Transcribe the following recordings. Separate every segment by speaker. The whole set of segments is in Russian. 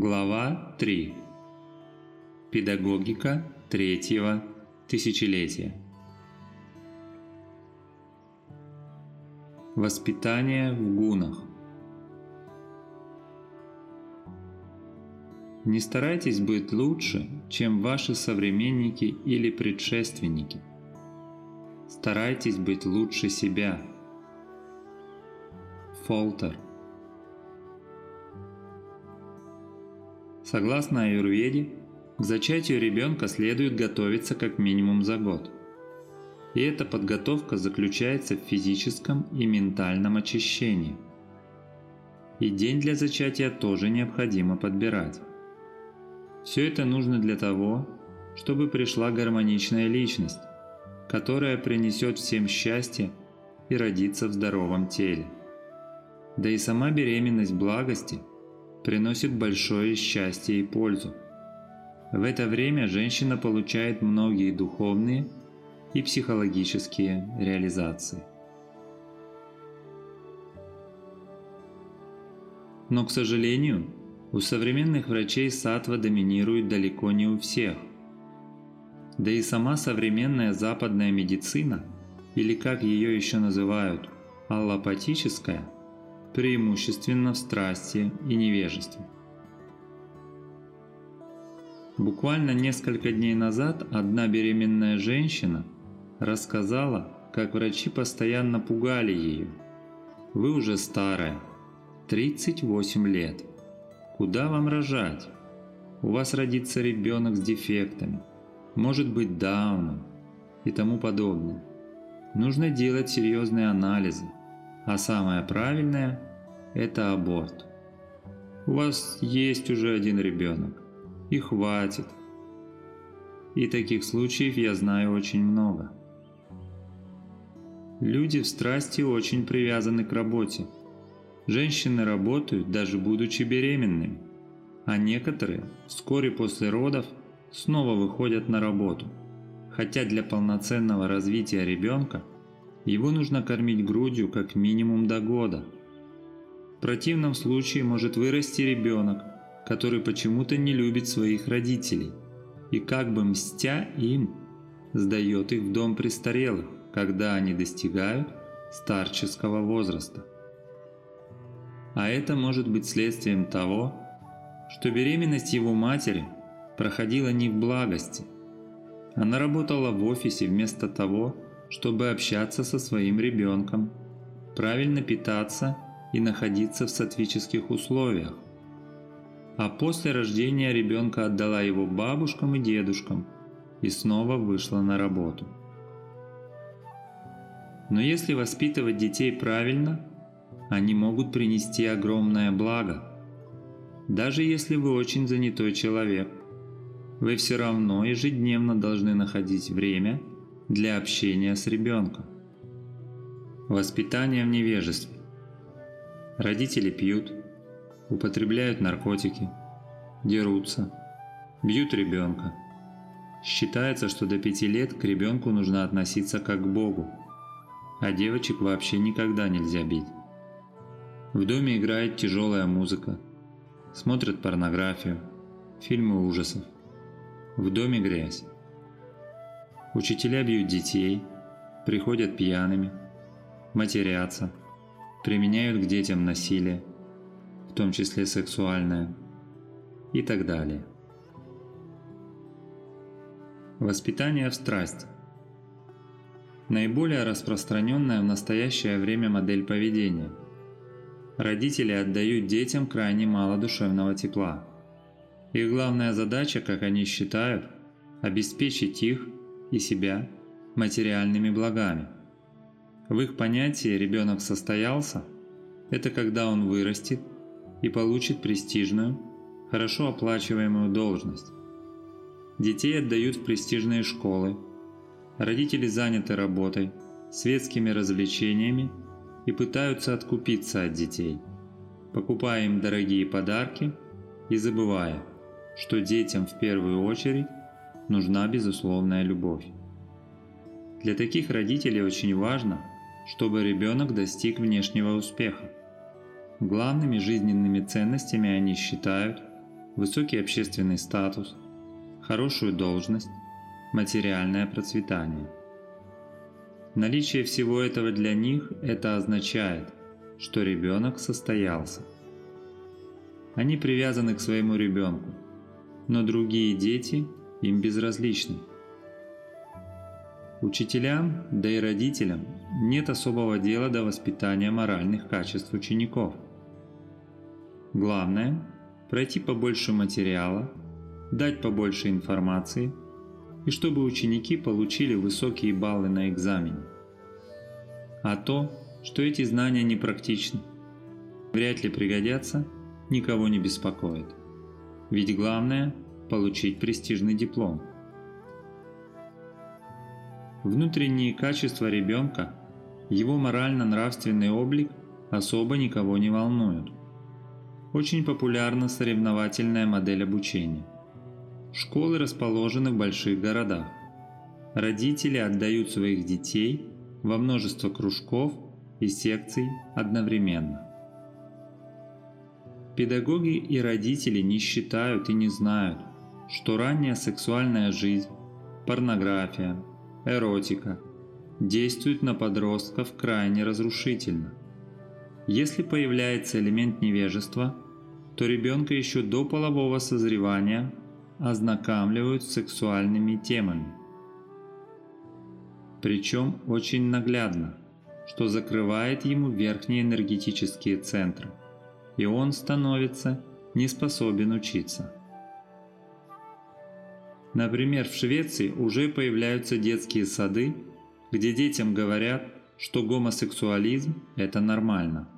Speaker 1: Глава 3. Педагогика третьего тысячелетия. Воспитание в гунах. Не старайтесь быть лучше, чем ваши современники или предшественники. Старайтесь быть лучше себя. Фолтер – Согласно аюрведе, к зачатию ребенка следует готовиться как минимум за год. И эта подготовка заключается в физическом и ментальном очищении. И день для зачатия тоже необходимо подбирать. Все это нужно для того, чтобы пришла гармоничная личность, которая принесет всем счастье и родится в здоровом теле. Да и сама беременность благости – приносит большое счастье и пользу. В это время женщина получает многие духовные и психологические реализации. Но, к сожалению, у современных врачей сатва доминирует далеко не у всех. Да и сама современная западная медицина, или как ее еще называют, аллопатическая – преимущественно в страсти и невежестве. Буквально несколько дней назад одна беременная женщина рассказала, как врачи постоянно пугали ее. «Вы уже старая, 38 лет. Куда вам рожать? У вас родится ребенок с дефектами, может быть Дауном и тому подобное. Нужно делать серьезные анализы, а самое правильное – это аборт. У вас есть уже один ребенок, и хватит. И таких случаев я знаю очень много. Люди в страсти очень привязаны к работе. Женщины работают, даже будучи беременными, а некоторые вскоре после родов снова выходят на работу, хотя для полноценного развития ребенка – его нужно кормить грудью как минимум до года. В противном случае может вырасти ребенок, который почему-то не любит своих родителей и как бы мстя им, сдает их в дом престарелых, когда они достигают старческого возраста. А это может быть следствием того, что беременность его матери проходила не в благости. Она работала в офисе вместо того, чтобы общаться со своим ребенком, правильно питаться и находиться в сатвических условиях. А после рождения ребенка отдала его бабушкам и дедушкам и снова вышла на работу. Но если воспитывать детей правильно, они могут принести огромное благо. Даже если вы очень занятой человек, вы все равно ежедневно должны находить время – для общения с ребенком. Воспитание в невежестве. Родители пьют, употребляют наркотики, дерутся, бьют ребенка. Считается, что до пяти лет к ребенку нужно относиться как к Богу, а девочек вообще никогда нельзя бить. В доме играет тяжелая музыка, смотрят порнографию, фильмы ужасов. В доме грязь. Учителя бьют детей, приходят пьяными, матерятся, применяют к детям насилие, в том числе сексуальное, и так далее. Воспитание в страсть. Наиболее распространенная в настоящее время модель поведения. Родители отдают детям крайне мало душевного тепла. Их главная задача, как они считают, обеспечить их и себя материальными благами. В их понятии ребенок состоялся – это когда он вырастет и получит престижную, хорошо оплачиваемую должность. Детей отдают в престижные школы, родители заняты работой, светскими развлечениями и пытаются откупиться от детей, покупая им дорогие подарки и забывая, что детям в первую очередь нужна безусловная любовь. Для таких родителей очень важно, чтобы ребенок достиг внешнего успеха. Главными жизненными ценностями они считают высокий общественный статус, хорошую должность, материальное процветание. Наличие всего этого для них это означает, что ребенок состоялся. Они привязаны к своему ребенку, но другие дети им безразличны. Учителям, да и родителям нет особого дела до воспитания моральных качеств учеников. Главное – пройти побольше материала, дать побольше информации и чтобы ученики получили высокие баллы на экзамене. А то, что эти знания не практичны, вряд ли пригодятся, никого не беспокоит. Ведь главное – получить престижный диплом. Внутренние качества ребенка, его морально-нравственный облик особо никого не волнуют. Очень популярна соревновательная модель обучения. Школы расположены в больших городах. Родители отдают своих детей во множество кружков и секций одновременно. Педагоги и родители не считают и не знают, что ранняя сексуальная жизнь, порнография, эротика действуют на подростков крайне разрушительно. Если появляется элемент невежества, то ребенка еще до полового созревания ознакомливают с сексуальными темами. Причем очень наглядно, что закрывает ему верхние энергетические центры, и он становится не способен учиться. Например, в Швеции уже появляются детские сады, где детям говорят, что гомосексуализм – это нормально.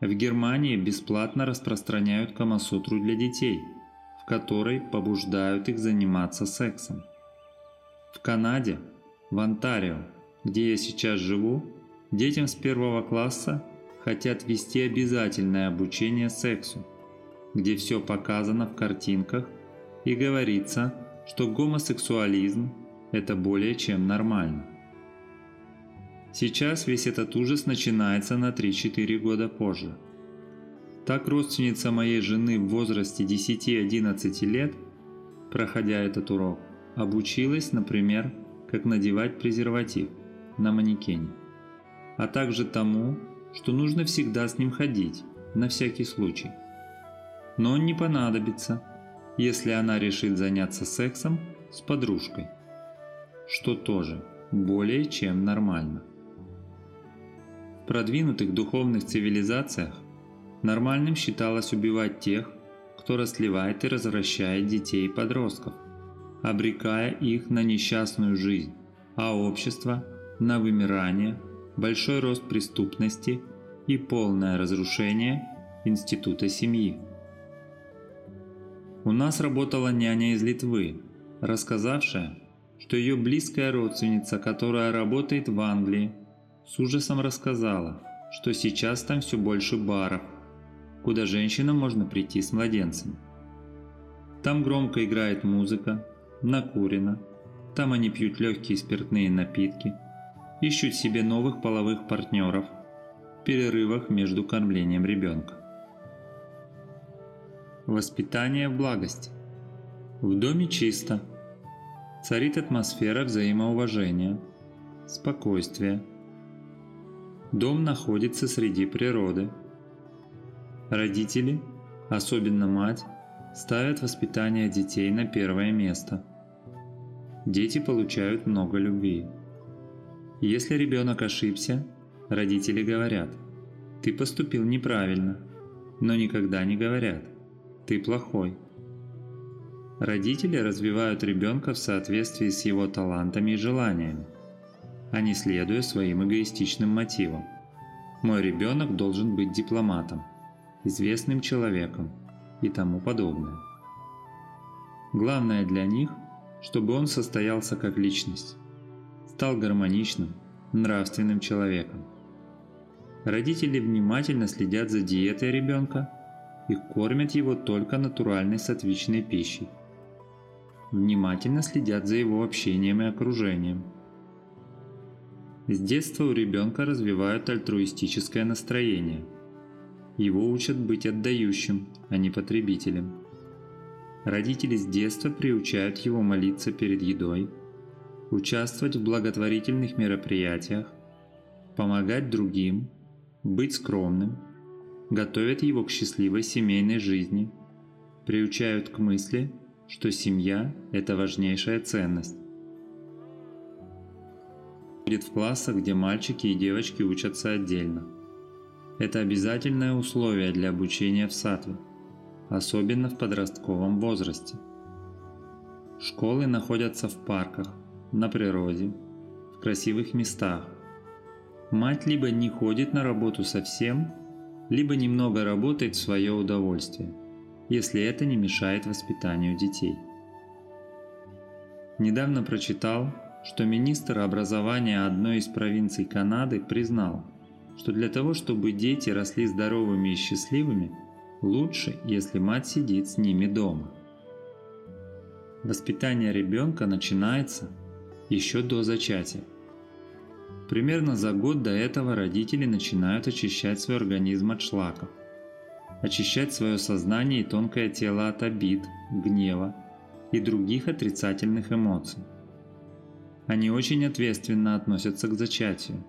Speaker 1: В Германии бесплатно распространяют Камасутру для детей, в которой побуждают их заниматься сексом. В Канаде, в Онтарио, где я сейчас живу, детям с первого класса хотят вести обязательное обучение сексу, где все показано в картинках и говорится – что гомосексуализм – это более чем нормально. Сейчас весь этот ужас начинается на 3-4 года позже. Так родственница моей жены в возрасте 10-11 лет, проходя этот урок, обучилась, например, как надевать презерватив на манекене, а также тому, что нужно всегда с ним ходить, на всякий случай. Но он не понадобится – если она решит заняться сексом с подружкой, что тоже более чем нормально. В продвинутых духовных цивилизациях нормальным считалось убивать тех, кто расливает и развращает детей и подростков, обрекая их на несчастную жизнь, а общество – на вымирание, большой рост преступности и полное разрушение института семьи. У нас работала няня из Литвы, рассказавшая, что ее близкая родственница, которая работает в Англии, с ужасом рассказала, что сейчас там все больше баров, куда женщинам можно прийти с младенцами. Там громко играет музыка, накурено, там они пьют легкие спиртные напитки, ищут себе новых половых партнеров в перерывах между кормлением ребенка. Воспитание в благости. В доме чисто. Царит атмосфера взаимоуважения, спокойствия. Дом находится среди природы. Родители, особенно мать, ставят воспитание детей на первое место. Дети получают много любви. Если ребенок ошибся, родители говорят, ты поступил неправильно, но никогда не говорят, ты плохой. Родители развивают ребенка в соответствии с его талантами и желаниями, а не следуя своим эгоистичным мотивам. Мой ребенок должен быть дипломатом, известным человеком и тому подобное. Главное для них, чтобы он состоялся как личность, стал гармоничным, нравственным человеком. Родители внимательно следят за диетой ребенка и кормят его только натуральной сатвичной пищей. Внимательно следят за его общением и окружением. С детства у ребенка развивают альтруистическое настроение. Его учат быть отдающим, а не потребителем. Родители с детства приучают его молиться перед едой, участвовать в благотворительных мероприятиях, помогать другим, быть скромным, готовят его к счастливой семейной жизни, приучают к мысли, что семья – это важнейшая ценность. Будет в классах, где мальчики и девочки учатся отдельно. Это обязательное условие для обучения в сатве, особенно в подростковом возрасте. Школы находятся в парках, на природе, в красивых местах. Мать либо не ходит на работу совсем, либо немного работает в свое удовольствие, если это не мешает воспитанию детей. Недавно прочитал, что министр образования одной из провинций Канады признал, что для того, чтобы дети росли здоровыми и счастливыми, лучше, если мать сидит с ними дома. Воспитание ребенка начинается еще до зачатия. Примерно за год до этого родители начинают очищать свой организм от шлаков, очищать свое сознание и тонкое тело от обид, гнева и других отрицательных эмоций. Они очень ответственно относятся к зачатию.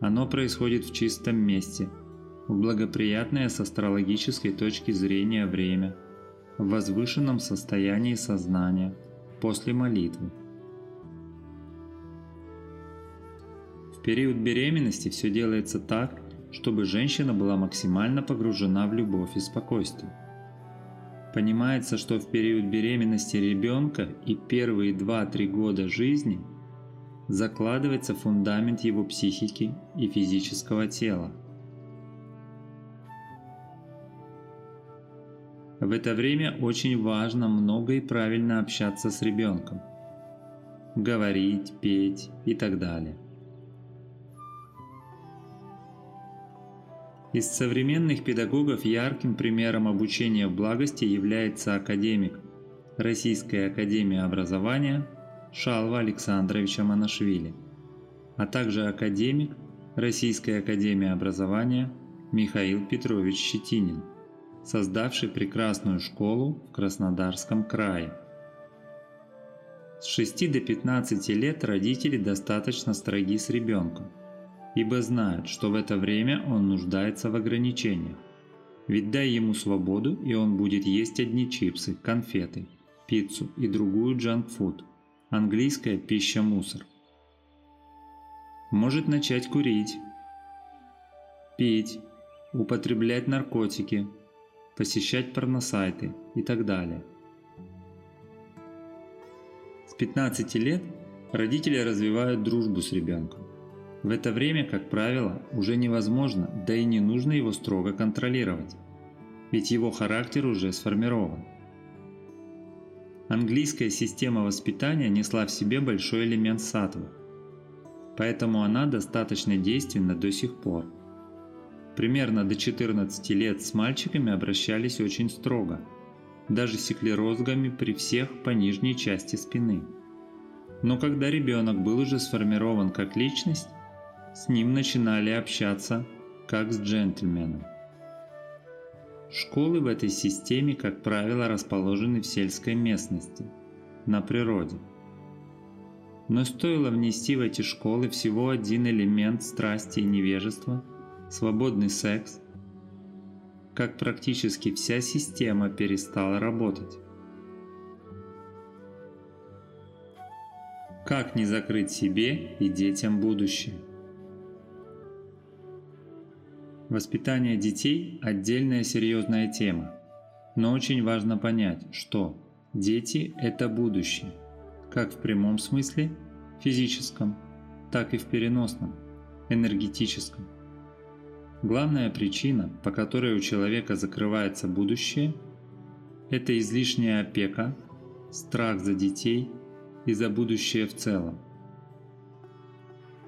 Speaker 1: Оно происходит в чистом месте, в благоприятное с астрологической точки зрения время, в возвышенном состоянии сознания, после молитвы. Период беременности все делается так, чтобы женщина была максимально погружена в любовь и спокойствие. Понимается, что в период беременности ребенка и первые 2-3 года жизни закладывается фундамент его психики и физического тела. В это время очень важно много и правильно общаться с ребенком, говорить, петь и так далее. Из современных педагогов ярким примером обучения в благости является академик Российской академии образования Шалва Александровича Манашвили, а также академик Российской академии образования Михаил Петрович Щетинин, создавший прекрасную школу в Краснодарском крае. С 6 до 15 лет родители достаточно строги с ребенком – ибо знают, что в это время он нуждается в ограничениях. Ведь дай ему свободу, и он будет есть одни чипсы, конфеты, пиццу и другую джанкфуд, английская пища-мусор. Может начать курить, пить, употреблять наркотики, посещать порносайты и так далее. С 15 лет родители развивают дружбу с ребенком. В это время, как правило, уже невозможно, да и не нужно его строго контролировать, ведь его характер уже сформирован. Английская система воспитания несла в себе большой элемент сатвы, поэтому она достаточно действенна до сих пор. Примерно до 14 лет с мальчиками обращались очень строго, даже секли розгами при всех по нижней части спины. Но когда ребенок был уже сформирован как личность, с ним начинали общаться как с джентльменом. Школы в этой системе, как правило, расположены в сельской местности, на природе. Но стоило внести в эти школы всего один элемент страсти и невежества – свободный секс, как практически вся система перестала работать. Как не закрыть себе и детям будущее? Воспитание детей – отдельная серьезная тема, но очень важно понять, что дети – это будущее, как в прямом смысле, физическом, так и в переносном, энергетическом. Главная причина, по которой у человека закрывается будущее – это излишняя опека, страх за детей и за будущее в целом.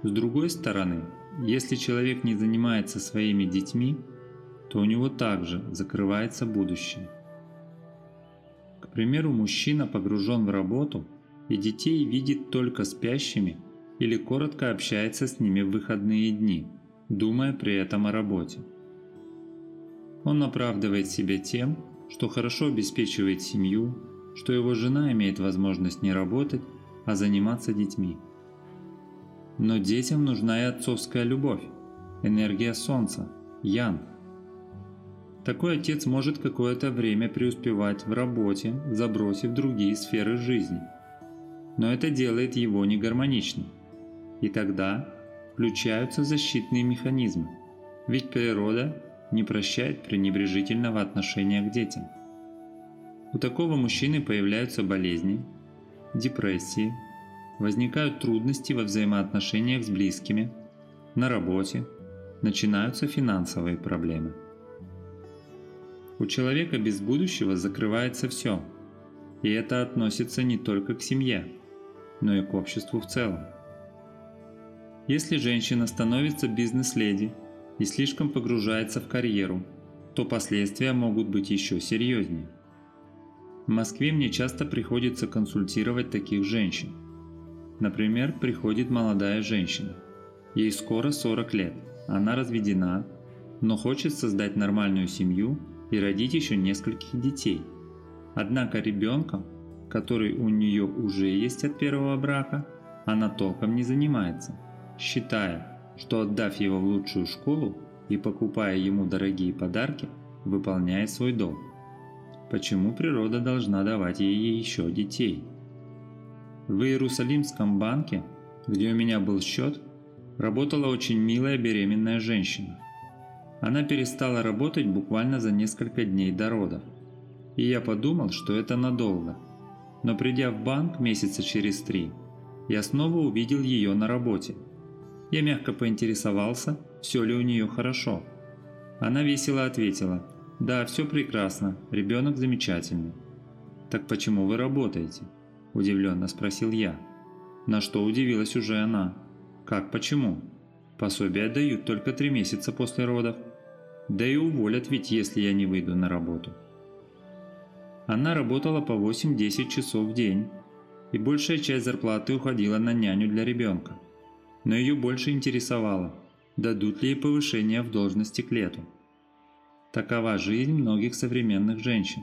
Speaker 1: С другой стороны, если человек не занимается своими детьми, то у него также закрывается будущее. К примеру, мужчина погружен в работу и детей видит только спящими или коротко общается с ними в выходные дни, думая при этом о работе. Он оправдывает себя тем, что хорошо обеспечивает семью, что его жена имеет возможность не работать, а заниматься детьми. Но детям нужна и отцовская любовь, энергия солнца, ян. Такой отец может какое-то время преуспевать в работе, забросив другие сферы жизни. Но это делает его негармоничным. И тогда включаются защитные механизмы, ведь природа не прощает пренебрежительного отношения к детям. У такого мужчины появляются болезни, депрессии, возникают трудности во взаимоотношениях с близкими, на работе, начинаются финансовые проблемы. У человека без будущего закрывается все, и это относится не только к семье, но и к обществу в целом. Если женщина становится бизнес-леди и слишком погружается в карьеру, то последствия могут быть еще серьезнее. В Москве мне часто приходится консультировать таких женщин. Например, приходит молодая женщина. Ей скоро 40 лет, она разведена, но хочет создать нормальную семью и родить еще нескольких детей. Однако ребенком, который у нее уже есть от первого брака, она толком не занимается, считая, что отдав его в лучшую школу и покупая ему дорогие подарки, выполняет свой долг. Почему природа должна давать ей еще детей? В Иерусалимском банке, где у меня был счет, работала очень милая беременная женщина. Она перестала работать буквально за несколько дней до родов. И я подумал, что это надолго. Но придя в банк месяца через три, я снова увидел ее на работе – я мягко поинтересовался, все ли у нее хорошо. Она весело ответила, «Да, все прекрасно, ребенок замечательный». «Так почему вы работаете?» – удивленно спросил я. На что удивилась уже она. «Как почему? Пособие дают только три месяца после родов. Да и уволят ведь, если я не выйду на работу». Она работала по 8-10 часов в день, и большая часть зарплаты уходила на няню для ребенка но ее больше интересовало, дадут ли ей повышение в должности к лету. Такова жизнь многих современных женщин.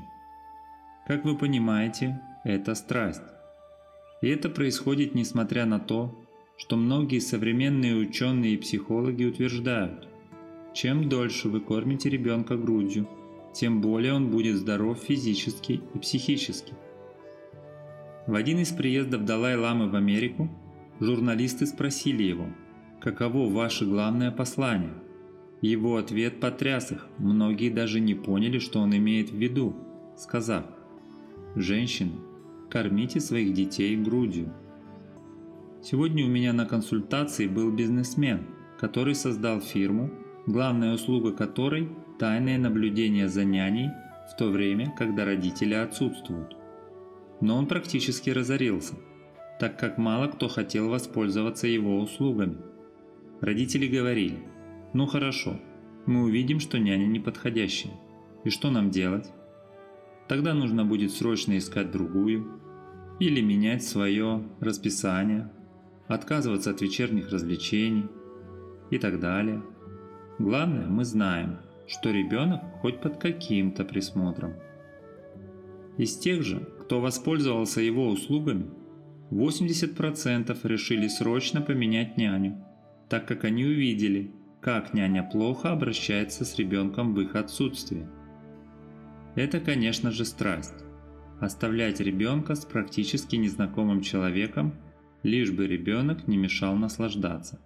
Speaker 1: Как вы понимаете, это страсть. И это происходит несмотря на то, что многие современные ученые и психологи утверждают, чем дольше вы кормите ребенка грудью, тем более он будет здоров физически и психически. В один из приездов Далай-ламы в Америку Журналисты спросили его, каково ваше главное послание? Его ответ потряс их, многие даже не поняли, что он имеет в виду, сказав «Женщины, кормите своих детей грудью». Сегодня у меня на консультации был бизнесмен, который создал фирму, главная услуга которой – тайное наблюдение за няней в то время, когда родители отсутствуют. Но он практически разорился – так как мало кто хотел воспользоваться его услугами. Родители говорили, ну хорошо, мы увидим, что няня неподходящая. И что нам делать? Тогда нужно будет срочно искать другую, или менять свое расписание, отказываться от вечерних развлечений и так далее. Главное, мы знаем, что ребенок хоть под каким-то присмотром. Из тех же, кто воспользовался его услугами, 80% решили срочно поменять няню, так как они увидели, как няня плохо обращается с ребенком в их отсутствие. Это, конечно же, страсть. Оставлять ребенка с практически незнакомым человеком, лишь бы ребенок не мешал наслаждаться.